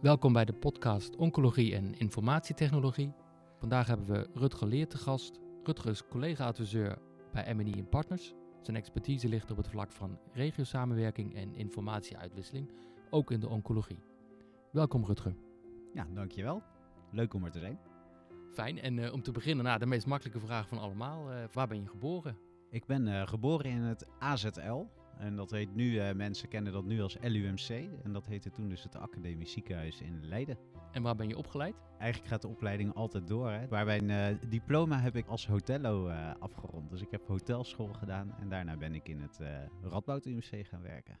Welkom bij de podcast Oncologie en Informatietechnologie. Vandaag hebben we Rutger Leer te gast. Rutger is collega-adviseur bij MNI Partners. Zijn expertise ligt op het vlak van regiosamenwerking en informatieuitwisseling, ook in de oncologie. Welkom Rutger. Ja, dankjewel. Leuk om er te zijn. Fijn. En uh, om te beginnen, nou, de meest makkelijke vraag van allemaal. Uh, waar ben je geboren? Ik ben uh, geboren in het AZL. En dat heet nu, mensen kennen dat nu als LUMC. En dat heette toen dus het Academisch Ziekenhuis in Leiden. En waar ben je opgeleid? Eigenlijk gaat de opleiding altijd door. Hè. Waar mijn diploma heb ik als hotello afgerond. Dus ik heb hotelschool gedaan. En daarna ben ik in het Radboud UMC gaan werken.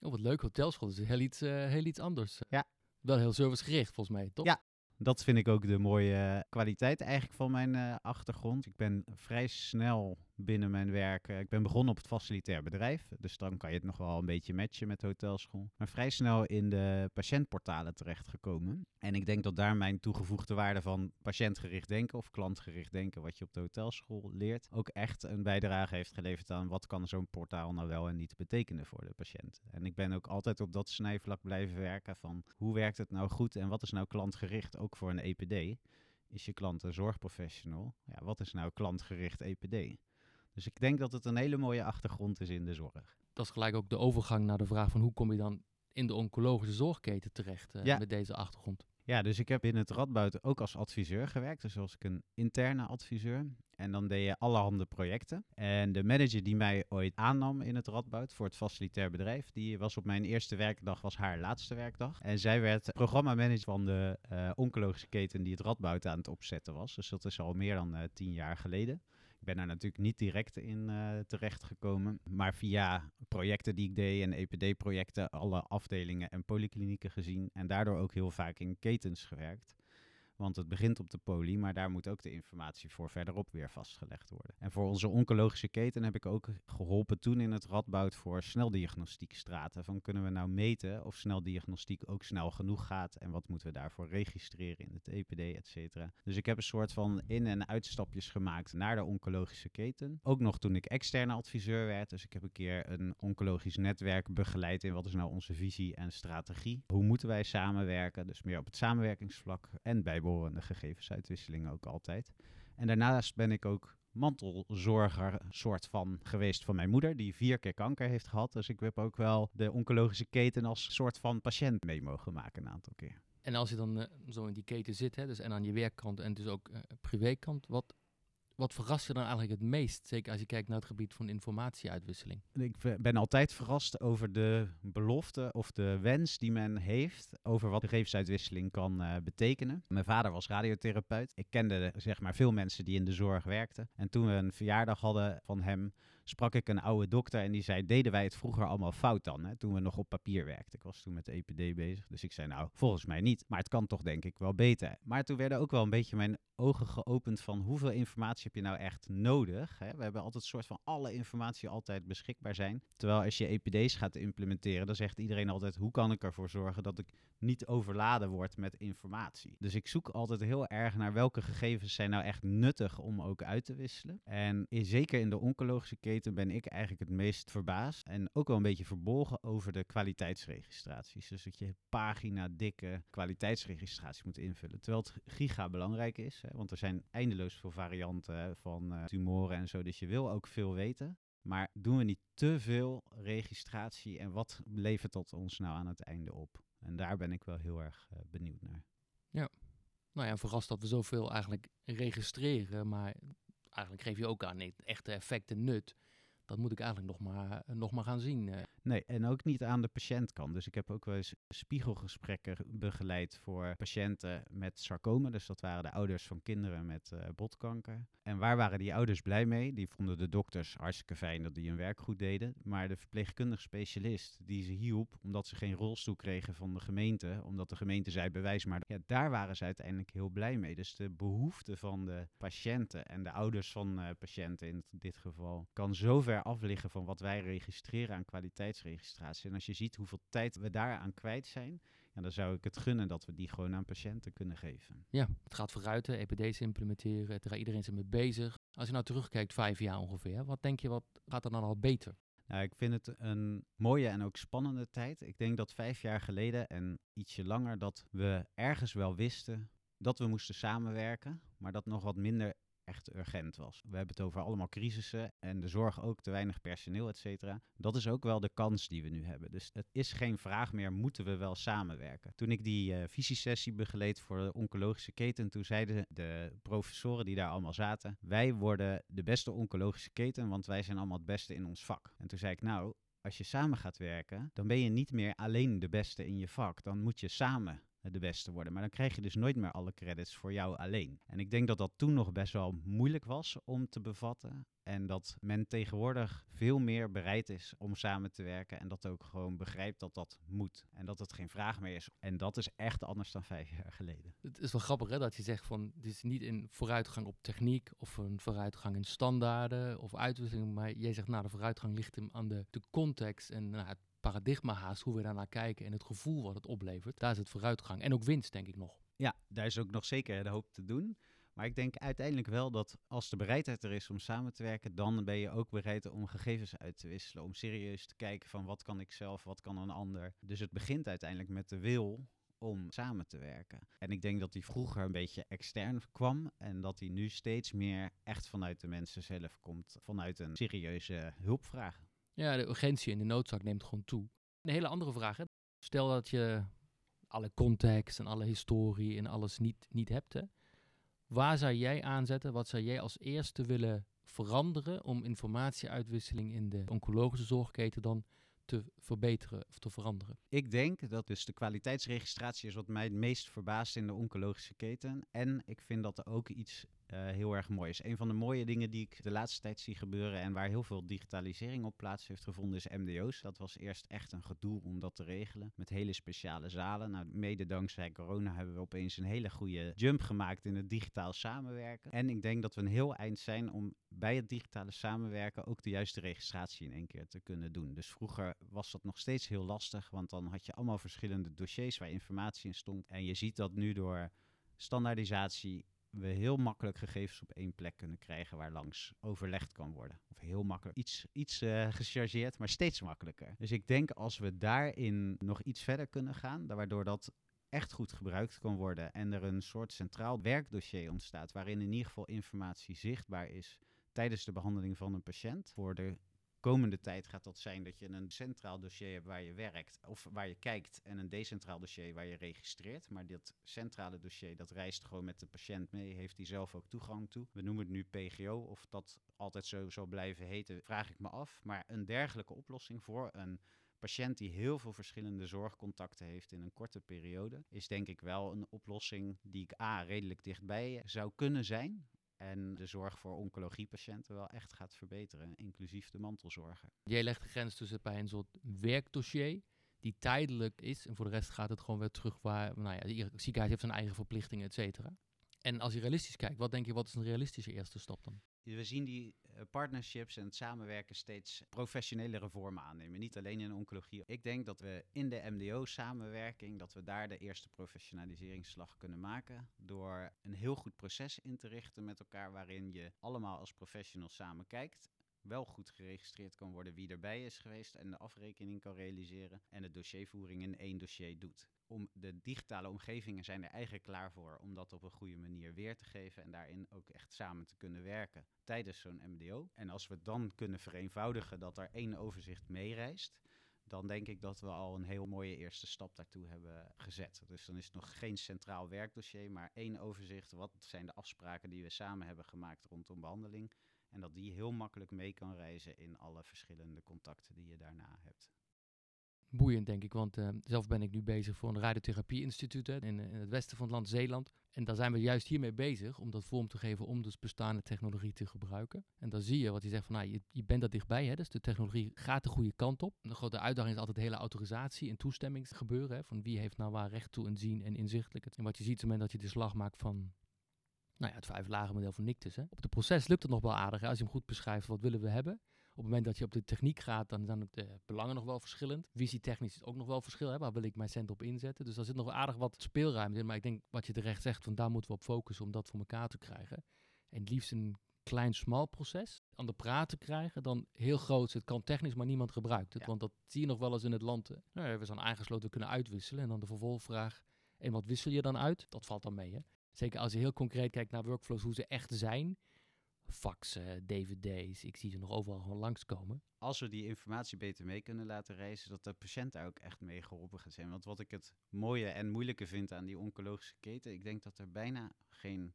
Oh, wat leuk. Hotelschool. Dat is heel iets, heel iets anders. Ja. Wel heel servicegericht volgens mij, toch? Ja, dat vind ik ook de mooie kwaliteit eigenlijk van mijn uh, achtergrond. Ik ben vrij snel binnen mijn werk. Uh, ik ben begonnen op het facilitair bedrijf. Dus dan kan je het nog wel een beetje matchen met hotelschool. Maar vrij snel in de patiëntportalen terechtgekomen. En ik denk dat daar mijn toegevoegde waarde van patiëntgericht denken of klantgericht denken, wat je op de hotelschool leert, ook echt een bijdrage heeft geleverd aan wat kan zo'n portaal nou wel en niet betekenen voor de patiënt. En ik ben ook altijd op dat snijvlak blijven werken van hoe werkt het nou goed en wat is nou klantgericht, ook voor een EPD. Is je klant een zorgprofessional? Ja, wat is nou klantgericht EPD? Dus ik denk dat het een hele mooie achtergrond is in de zorg. Dat is gelijk ook de overgang naar de vraag van hoe kom je dan in de oncologische zorgketen terecht uh, ja. met deze achtergrond? Ja, dus ik heb in het Radboud ook als adviseur gewerkt. Dus was ik een interne adviseur. En dan deed je allerhande projecten. En de manager die mij ooit aannam in het Radboud voor het facilitair bedrijf, die was op mijn eerste werkdag, was haar laatste werkdag. En zij werd programmamanager van de uh, oncologische keten die het Radboud aan het opzetten was. Dus dat is al meer dan uh, tien jaar geleden. Ik ben daar natuurlijk niet direct in uh, terechtgekomen, maar via projecten die ik deed en EPD-projecten alle afdelingen en polyklinieken gezien en daardoor ook heel vaak in ketens gewerkt. Want het begint op de poli, maar daar moet ook de informatie voor verderop weer vastgelegd worden. En voor onze oncologische keten heb ik ook geholpen toen in het Radboud voor sneldiagnostiekstraten. Van kunnen we nou meten of sneldiagnostiek ook snel genoeg gaat en wat moeten we daarvoor registreren in het EPD, et cetera. Dus ik heb een soort van in- en uitstapjes gemaakt naar de oncologische keten. Ook nog toen ik externe adviseur werd. Dus ik heb een keer een oncologisch netwerk begeleid in wat is nou onze visie en strategie. Hoe moeten wij samenwerken? Dus meer op het samenwerkingsvlak en bij bijbehorende gegevensuitwisseling ook altijd. En daarnaast ben ik ook mantelzorger soort van geweest van mijn moeder, die vier keer kanker heeft gehad. Dus ik heb ook wel de oncologische keten als soort van patiënt mee mogen maken een aantal keer. En als je dan uh, zo in die keten zit, hè, dus en aan je werkkant en dus ook uh, privékant, wat wat verrast je dan eigenlijk het meest? Zeker als je kijkt naar het gebied van informatieuitwisseling. Ik ben altijd verrast over de belofte of de wens die men heeft over wat gegevensuitwisseling kan uh, betekenen. Mijn vader was radiotherapeut. Ik kende zeg maar veel mensen die in de zorg werkten. En toen we een verjaardag hadden van hem, sprak ik een oude dokter en die zei: Deden wij het vroeger allemaal fout dan? Hè? Toen we nog op papier werkten. Ik was toen met de EPD bezig. Dus ik zei: Nou, volgens mij niet. Maar het kan toch denk ik wel beter. Maar toen werden ook wel een beetje mijn ogen geopend van hoeveel informatie heb je nou echt nodig. Hè? We hebben altijd een soort van alle informatie altijd beschikbaar zijn. Terwijl als je EPD's gaat implementeren, dan zegt iedereen altijd hoe kan ik ervoor zorgen dat ik niet overladen word met informatie. Dus ik zoek altijd heel erg naar welke gegevens zijn nou echt nuttig om ook uit te wisselen. En zeker in de oncologische ben ik eigenlijk het meest verbaasd en ook wel een beetje verbolgen over de kwaliteitsregistraties. Dus dat je pagina dikke kwaliteitsregistraties moet invullen. Terwijl het giga belangrijk is. Want er zijn eindeloos veel varianten van uh, tumoren en zo. Dus je wil ook veel weten. Maar doen we niet te veel registratie en wat levert dat ons nou aan het einde op? En daar ben ik wel heel erg uh, benieuwd naar. Ja, nou ja, verrast dat we zoveel eigenlijk registreren, maar eigenlijk geef je ook aan het echte effect en nut dat moet ik eigenlijk nog maar, nog maar gaan zien. Eh. Nee, en ook niet aan de patiëntkant. Dus ik heb ook wel eens spiegelgesprekken begeleid voor patiënten met sarcomen. Dus dat waren de ouders van kinderen met uh, botkanker. En waar waren die ouders blij mee? Die vonden de dokters hartstikke fijn dat die hun werk goed deden. Maar de verpleegkundig specialist die ze hielp, omdat ze geen rolstoel kregen van de gemeente, omdat de gemeente zei bewijs maar. Ja, daar waren ze uiteindelijk heel blij mee. Dus de behoefte van de patiënten en de ouders van uh, patiënten in dit geval kan zo ver afliggen van wat wij registreren aan kwaliteitsregistratie. En als je ziet hoeveel tijd we daaraan kwijt zijn, ja, dan zou ik het gunnen dat we die gewoon aan patiënten kunnen geven. Ja, het gaat vooruit, hè, EPD's implementeren, daar gaat iedereen zich mee bezig. Als je nou terugkijkt, vijf jaar ongeveer, wat denk je, wat gaat er dan al beter? Nou, ik vind het een mooie en ook spannende tijd. Ik denk dat vijf jaar geleden en ietsje langer dat we ergens wel wisten dat we moesten samenwerken, maar dat nog wat minder echt urgent was. We hebben het over allemaal crisissen en de zorg ook, te weinig personeel, et cetera. Dat is ook wel de kans die we nu hebben. Dus het is geen vraag meer, moeten we wel samenwerken? Toen ik die uh, visiesessie begeleid voor de oncologische keten, toen zeiden de professoren die daar allemaal zaten, wij worden de beste oncologische keten, want wij zijn allemaal het beste in ons vak. En toen zei ik, nou, als je samen gaat werken, dan ben je niet meer alleen de beste in je vak. Dan moet je samen de beste worden. Maar dan krijg je dus nooit meer alle credits voor jou alleen. En ik denk dat dat toen nog best wel moeilijk was om te bevatten. En dat men tegenwoordig veel meer bereid is om samen te werken. En dat ook gewoon begrijpt dat dat moet. En dat het geen vraag meer is. En dat is echt anders dan vijf jaar geleden. Het is wel grappig hè, dat je zegt van dit is niet een vooruitgang op techniek of een vooruitgang in standaarden of uitwisseling. Maar jij zegt nou de vooruitgang ligt hem aan de, de context en nou, het paradigma haast, hoe we daarnaar kijken en het gevoel wat het oplevert. Daar is het vooruitgang. En ook winst, denk ik nog. Ja, daar is ook nog zeker de hoop te doen. Maar ik denk uiteindelijk wel dat als de bereidheid er is om samen te werken, dan ben je ook bereid om gegevens uit te wisselen. Om serieus te kijken van wat kan ik zelf, wat kan een ander. Dus het begint uiteindelijk met de wil om samen te werken. En ik denk dat die vroeger een beetje extern kwam en dat die nu steeds meer echt vanuit de mensen zelf komt, vanuit een serieuze hulpvraag. Ja, de urgentie en de noodzaak neemt gewoon toe. Een hele andere vraag. Hè? Stel dat je alle context en alle historie en alles niet, niet hebt. Hè? Waar zou jij aanzetten? Wat zou jij als eerste willen veranderen om informatieuitwisseling in de oncologische zorgketen dan te verbeteren of te veranderen? Ik denk dat dus de kwaliteitsregistratie is wat mij het meest verbaast in de oncologische keten. En ik vind dat er ook iets uh, heel erg mooi is. Een van de mooie dingen die ik de laatste tijd zie gebeuren en waar heel veel digitalisering op plaats heeft gevonden is MDO's. Dat was eerst echt een gedoe om dat te regelen met hele speciale zalen. Nou, mede dankzij corona hebben we opeens een hele goede jump gemaakt in het digitaal samenwerken. En ik denk dat we een heel eind zijn om bij het digitale samenwerken ook de juiste registratie in één keer te kunnen doen. Dus vroeger was dat nog steeds heel lastig, want dan had je allemaal verschillende dossiers waar informatie in stond. En je ziet dat nu door standaardisatie we heel makkelijk gegevens op één plek kunnen krijgen waar langs overlegd kan worden. Of heel makkelijk, iets, iets uh, gechargeerd, maar steeds makkelijker. Dus ik denk als we daarin nog iets verder kunnen gaan, waardoor dat echt goed gebruikt kan worden en er een soort centraal werkdossier ontstaat waarin in ieder geval informatie zichtbaar is tijdens de behandeling van een patiënt voor de komende tijd gaat dat zijn dat je een centraal dossier hebt waar je werkt of waar je kijkt en een decentraal dossier waar je registreert. Maar dat centrale dossier dat reist gewoon met de patiënt mee, heeft hij zelf ook toegang toe. We noemen het nu PGO, of dat altijd zo zal blijven heten, vraag ik me af. Maar een dergelijke oplossing voor een patiënt die heel veel verschillende zorgcontacten heeft in een korte periode, is denk ik wel een oplossing die ik A redelijk dichtbij zou kunnen zijn. En de zorg voor oncologiepatiënten wel echt gaat verbeteren, inclusief de mantelzorger. Jij legt de grens tussen bij een soort werkdossier die tijdelijk is. En voor de rest gaat het gewoon weer terug waar, nou ja, ieder ziekenhuis heeft zijn eigen verplichtingen, et cetera. En als je realistisch kijkt, wat denk je, wat is een realistische eerste stap dan? We zien die eh, partnerships en het samenwerken steeds professionelere vormen aannemen. Niet alleen in oncologie. Ik denk dat we in de MDO-samenwerking, dat we daar de eerste professionaliseringsslag kunnen maken. Door een heel goed proces in te richten met elkaar, waarin je allemaal als professionals samen kijkt wel goed geregistreerd kan worden wie erbij is geweest en de afrekening kan realiseren en de dossiervoering in één dossier doet. Om de digitale omgevingen zijn er eigenlijk klaar voor om dat op een goede manier weer te geven en daarin ook echt samen te kunnen werken tijdens zo'n MDO. En als we dan kunnen vereenvoudigen dat er één overzicht meereist, dan denk ik dat we al een heel mooie eerste stap daartoe hebben gezet. Dus dan is het nog geen centraal werkdossier, maar één overzicht. Wat zijn de afspraken die we samen hebben gemaakt rondom behandeling? En dat die heel makkelijk mee kan reizen in alle verschillende contacten die je daarna hebt. Boeiend, denk ik, want uh, zelf ben ik nu bezig voor een radiotherapie-instituut in, in, het westen van het land Zeeland. En daar zijn we juist hiermee bezig om dat vorm te geven om dus bestaande technologie te gebruiken. En dan zie je wat je zegt van, nou, je, je bent daar dichtbij, hè, dus de technologie gaat de goede kant op. De grote uitdaging is altijd de hele autorisatie en toestemmingsgebeuren, hè, van wie heeft nou waar recht toe en zien en inzichtelijk. En wat je ziet op het moment dat je de slag maakt van nou ja, het vijf lagen model van Nictus. Hè. Op het proces lukt het nog wel aardig als je hem goed beschrijft. Wat willen we hebben? Op het moment dat je op de techniek gaat, dan zijn de belangen nog wel verschillend. Visietechnisch is ook nog wel verschil. Hè? Waar wil ik mijn cent op inzetten? Dus daar zit nog aardig wat speelruimte in. Maar ik denk wat je terecht zegt, van daar moeten we op focussen om dat voor elkaar te krijgen. En het liefst een klein, smal proces aan de praten krijgen dan heel groot. Het kan technisch, maar niemand gebruikt het. Ja. Want dat zie je nog wel eens in het land. eh, Nou we zijn aangesloten, we kunnen uitwisselen. En dan de vervolgvraag, en wat wissel je dan uit? Dat valt dan mee, hè? Zeker als je heel concreet kijkt naar workflows, hoe ze echt zijn. Faxen, dvd's, ik zie ze nog overal gewoon langskomen. als we die informatie beter mee kunnen laten reizen, dat de patiënt ook echt mee geholpen gaat zijn. Want wat ik het mooie en moeilijke vind aan die oncologische keten, ik denk dat er bijna geen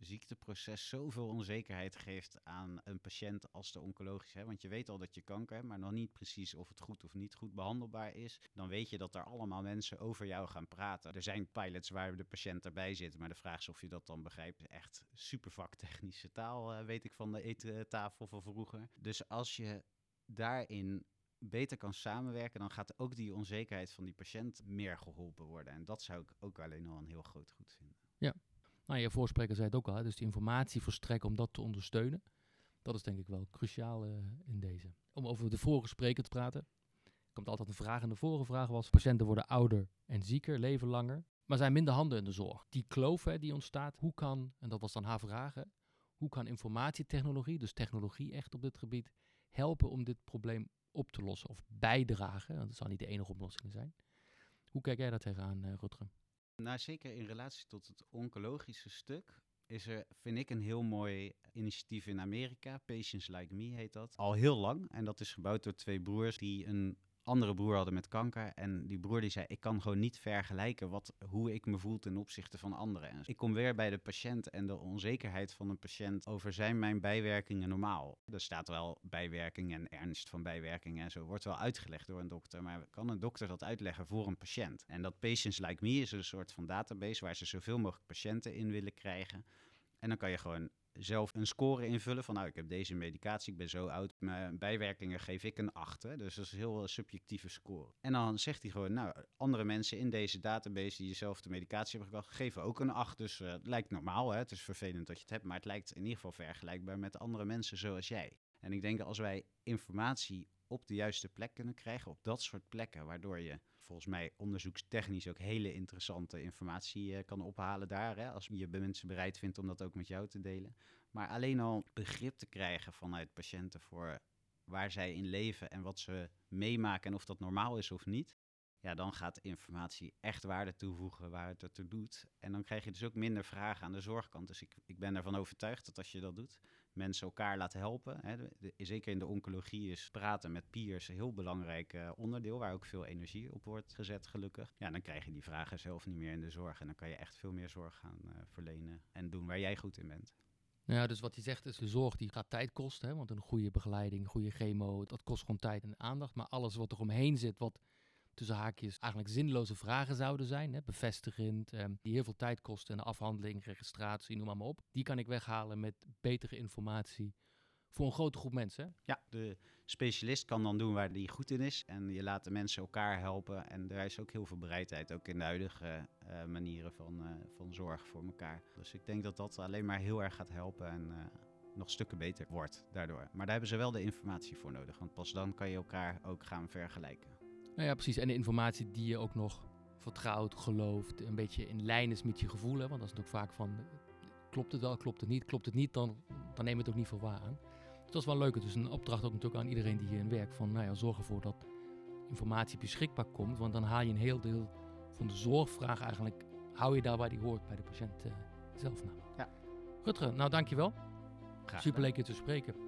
ziekteproces zoveel onzekerheid geeft aan een patiënt als de oncologische. Want je weet al dat je kanker hebt, maar nog niet precies of het goed of niet goed behandelbaar is. Dan weet je dat er allemaal mensen over jou gaan praten. Er zijn pilots waar de patiënt erbij zit, maar de vraag is of je dat dan begrijpt. Echt super vaktechnische taal, eh, weet ik van de eettafel van vroeger. Dus als je daarin beter kan samenwerken, dan gaat ook die onzekerheid van die patiënt meer geholpen worden. En dat zou ik ook alleen al een heel groot goed vinden. Nou, je voorspreker zei het ook al, dus die informatie verstrekken om dat te ondersteunen. Dat is denk ik wel cruciaal eh, in deze. Om over de vorige spreker te praten. Komt altijd een vraag. En de vorige vraag was, patiënten worden ouder en zieker, leven langer, maar zijn minder handen in de zorg. Die kloof hè, die ontstaat, hoe kan, en dat was dan haar vraag, hoe kan informatietechnologie, dus technologie echt op dit gebied, helpen om dit probleem op te lossen of bijdragen? Dat zal niet de enige oplossing zijn. Hoe kijk jij daar tegenaan, eh Rutger? Nou, zeker in relatie tot het oncologische stuk is er, vind ik, een heel mooi initiatief in Amerika. Patients Like Me heet dat. Al heel lang. En dat is gebouwd door twee broers die een andere broer hadden met kanker. En die broer die zei, ik kan gewoon niet vergelijken wat, hoe ik me voel ten opzichte van anderen. En ik kom weer bij de patiënt en de onzekerheid van een patiënt over zijn mijn bijwerkingen normaal. Er staat wel bijwerking en ernst van bijwerkingen en zo. Wordt wel uitgelegd door een dokter. Maar kan een dokter dat uitleggen voor een patiënt? En dat Patients Like Me is een soort van database waar ze zoveel mogelijk patiënten in willen krijgen. En dan kan je gewoon zelf een score invullen van nou, ik heb deze medicatie, ik ben zo oud, mijn bijwerkingen geef ik een 8. Hè? Dus dat is een heel eh, subjectieve score. En dan zegt hij gewoon, nou, andere mensen in deze database die dezelfde medicatie hebben gekocht, geven ook een 8. Dus eh, het lijkt normaal, hè? het is vervelend dat je het hebt, maar het lijkt in ieder geval vergelijkbaar met andere mensen zoals jij. En ik denk dat als wij informatie op de juiste plek kunnen krijgen, op dat soort plekken, waardoor je volgens mij onderzoekstechnisch ook hele interessante informatie eh, kan ophalen daar. Hè, als je mensen bereid vindt om dat ook met jou te delen. Maar alleen al begrip te krijgen vanuit patiënten voor waar zij in leven en wat ze meemaken en of dat normaal is of niet. Ja, dan gaat informatie echt waarde toevoegen waar het ertoe doet. En dan krijg je dus ook minder vragen aan de zorgkant. Dus ik, ik ben ervan overtuigd dat als je dat doet, mensen elkaar laten helpen. Hè, zeker in de oncologie is praten met peers een heel belangrijk eh, onderdeel, waar ook veel energie op wordt gezet, gelukkig. Ja, dan krijg je die vragen zelf niet meer in de zorg. En dan kan je echt veel meer zorg gaan eh, verlenen en doen waar jij goed in bent. Nou ja, dus wat hij zegt is, de zorg die gaat tijd kosten. Hè? Want een goede begeleiding, goede chemo, dat kost gewoon tijd en aandacht. Maar alles wat er omheen zit, wat tussen haakjes eigenlijk zinloze vragen zouden zijn, hè? bevestigend, ehm, die heel veel tijd kosten en de afhandeling, registratie, noem maar, op. Die kan ik weghalen met betere informatie voor een grote groep mensen. Ja, de specialist kan dan doen waar die goed in is. En je laat de mensen elkaar helpen. En er is ook heel veel bereidheid, ook in de huidige eh, manieren van, eh, van zorg voor elkaar. Dus ik denk dat dat alleen maar heel erg gaat helpen en eh, nog stukken beter wordt daardoor. Maar daar hebben ze wel de informatie voor nodig. Want pas dan kan je elkaar ook gaan vergelijken. Nou ja, precies. En de informatie die je ook nog vertrouwt, gelooft, een beetje in lijn is met je gevoel. Hè? Want dat is natuurlijk vaak van, klopt het wel, klopt het niet? Klopt het niet, dan, dan neem je het ook niet voor waar aan. Dus dat is wel leuk. Dus een opdracht ook natuurlijk aan iedereen die hierin werkt. Van, nou ja, zorg ervoor dat informatie beschikbaar komt. Want dan haal je een heel deel van de zorgvraag eigenlijk, hou je daar waar die hoort bij de patiënt eh, zelf. Nou. Ja. Rutger, nou dankjewel. Graag Super leuk je te spreken.